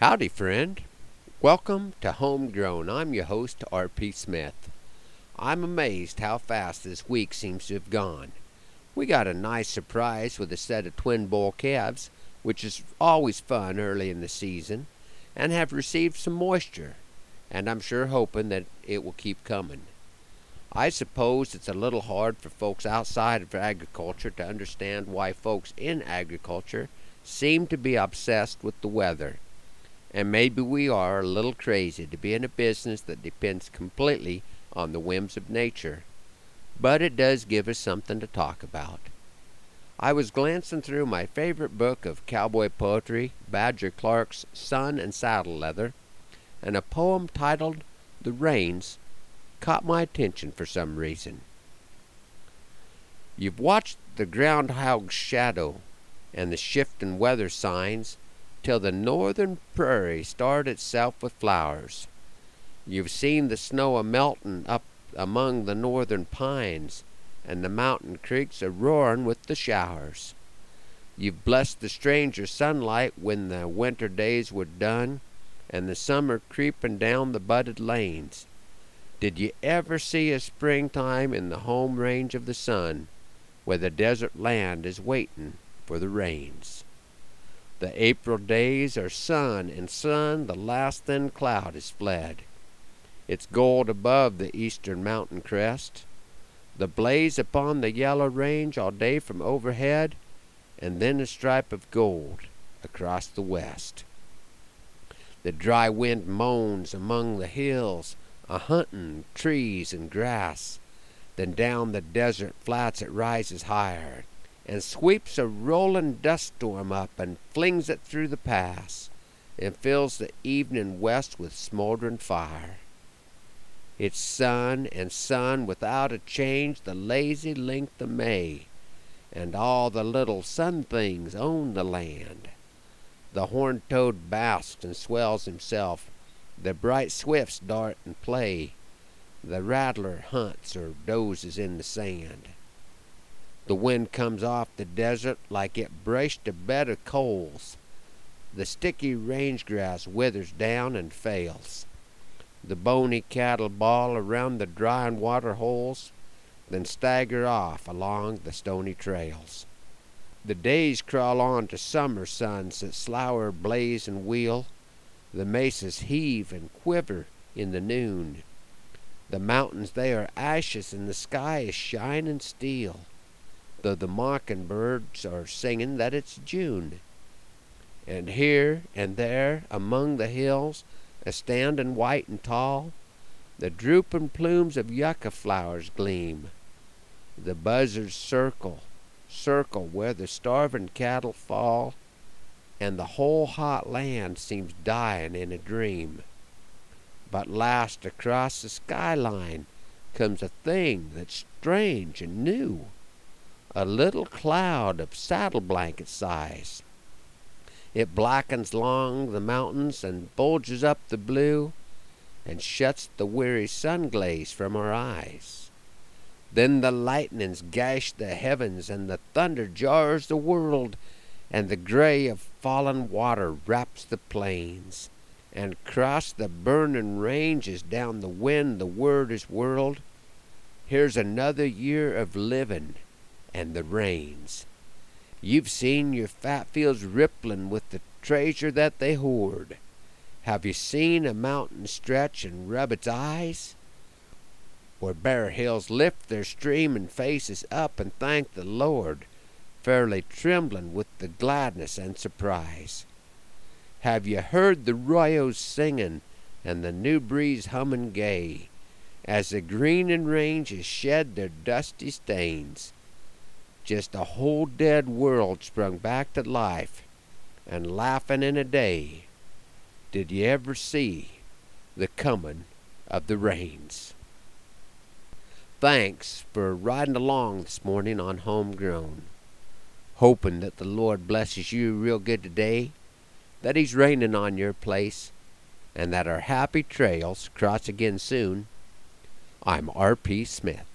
Howdy, friend. Welcome to Homegrown. I'm your host, R.P. Smith. I'm amazed how fast this week seems to have gone. We got a nice surprise with a set of twin bull calves, which is always fun early in the season, and have received some moisture, and I'm sure hoping that it will keep coming. I suppose it's a little hard for folks outside of agriculture to understand why folks in agriculture seem to be obsessed with the weather and maybe we are a little crazy to be in a business that depends completely on the whims of nature. But it does give us something to talk about. I was glancing through my favorite book of cowboy poetry, Badger Clark's Sun and Saddle Leather, and a poem titled The Rains caught my attention for some reason. You've watched the groundhog's shadow and the shifting weather signs till the northern prairie starred itself with flowers. You've seen the snow a meltin' up among the northern pines, and the mountain creeks a roarin' with the showers. You've blessed the stranger sunlight when the winter days were done, and the summer creepin' down the budded lanes. Did you ever see a springtime in the home range of the sun, where the desert land is waitin' for the rains? The April days are sun, and sun, the last thin cloud is fled. It's gold above the eastern mountain crest, the blaze upon the yellow range all day from overhead, and then a stripe of gold across the west. The dry wind moans among the hills, a huntin' trees and grass. Then down the desert flats it rises higher, and sweeps a rolling dust storm up and flings it through the pass and fills the evenin' west with smolderin' fire. It's sun and sun without a change the lazy length o' May, and all the little sun things own the land. The horned toad basks and swells himself, the bright swifts dart and play, the rattler hunts or dozes in the sand. The wind comes off the desert like it braced a bed of coals. The sticky range grass withers down and fails. The bony cattle bawl around the dry and water holes, then stagger off along the stony trails. The days crawl on to summer suns that slower blaze and wheel. The mesas heave and quiver in the noon. The mountains they are ashes and the sky is shinin' steel though the mockingbirds are singing that it's June. And here and there among the hills, a standin' white and tall, the droopin' plumes of yucca flowers gleam. The buzzards circle, circle where the starvin' cattle fall, and the whole hot land seems dyin' in a dream. But last across the skyline comes a thing that's strange and new a little cloud of saddle blanket size. It blackens long the mountains and bulges up the blue and shuts the weary sun glaze from our eyes. Then the lightnings gash the heavens and the thunder jars the world, and the gray of fallen water wraps the plains. And across the burnin' ranges down the wind the word is whirled. Here's another year of livin' and the rains. You've seen your fat fields ripplin' with the treasure that they hoard. Have you seen a mountain stretch and rub its eyes? Where bare hills lift their streamin' faces up and thank the Lord, fairly tremblin' with the gladness and surprise? Have you heard the royos singin' and the new breeze hummin' gay, as the greenin' ranges shed their dusty stains? Just a whole dead world sprung back to life and laughin' in a day. Did you ever see the comin' of the rains? Thanks for riding along this morning on Homegrown. Hoping that the Lord blesses you real good today, that He's raining on your place, and that our happy trails cross again soon. I'm R.P. Smith.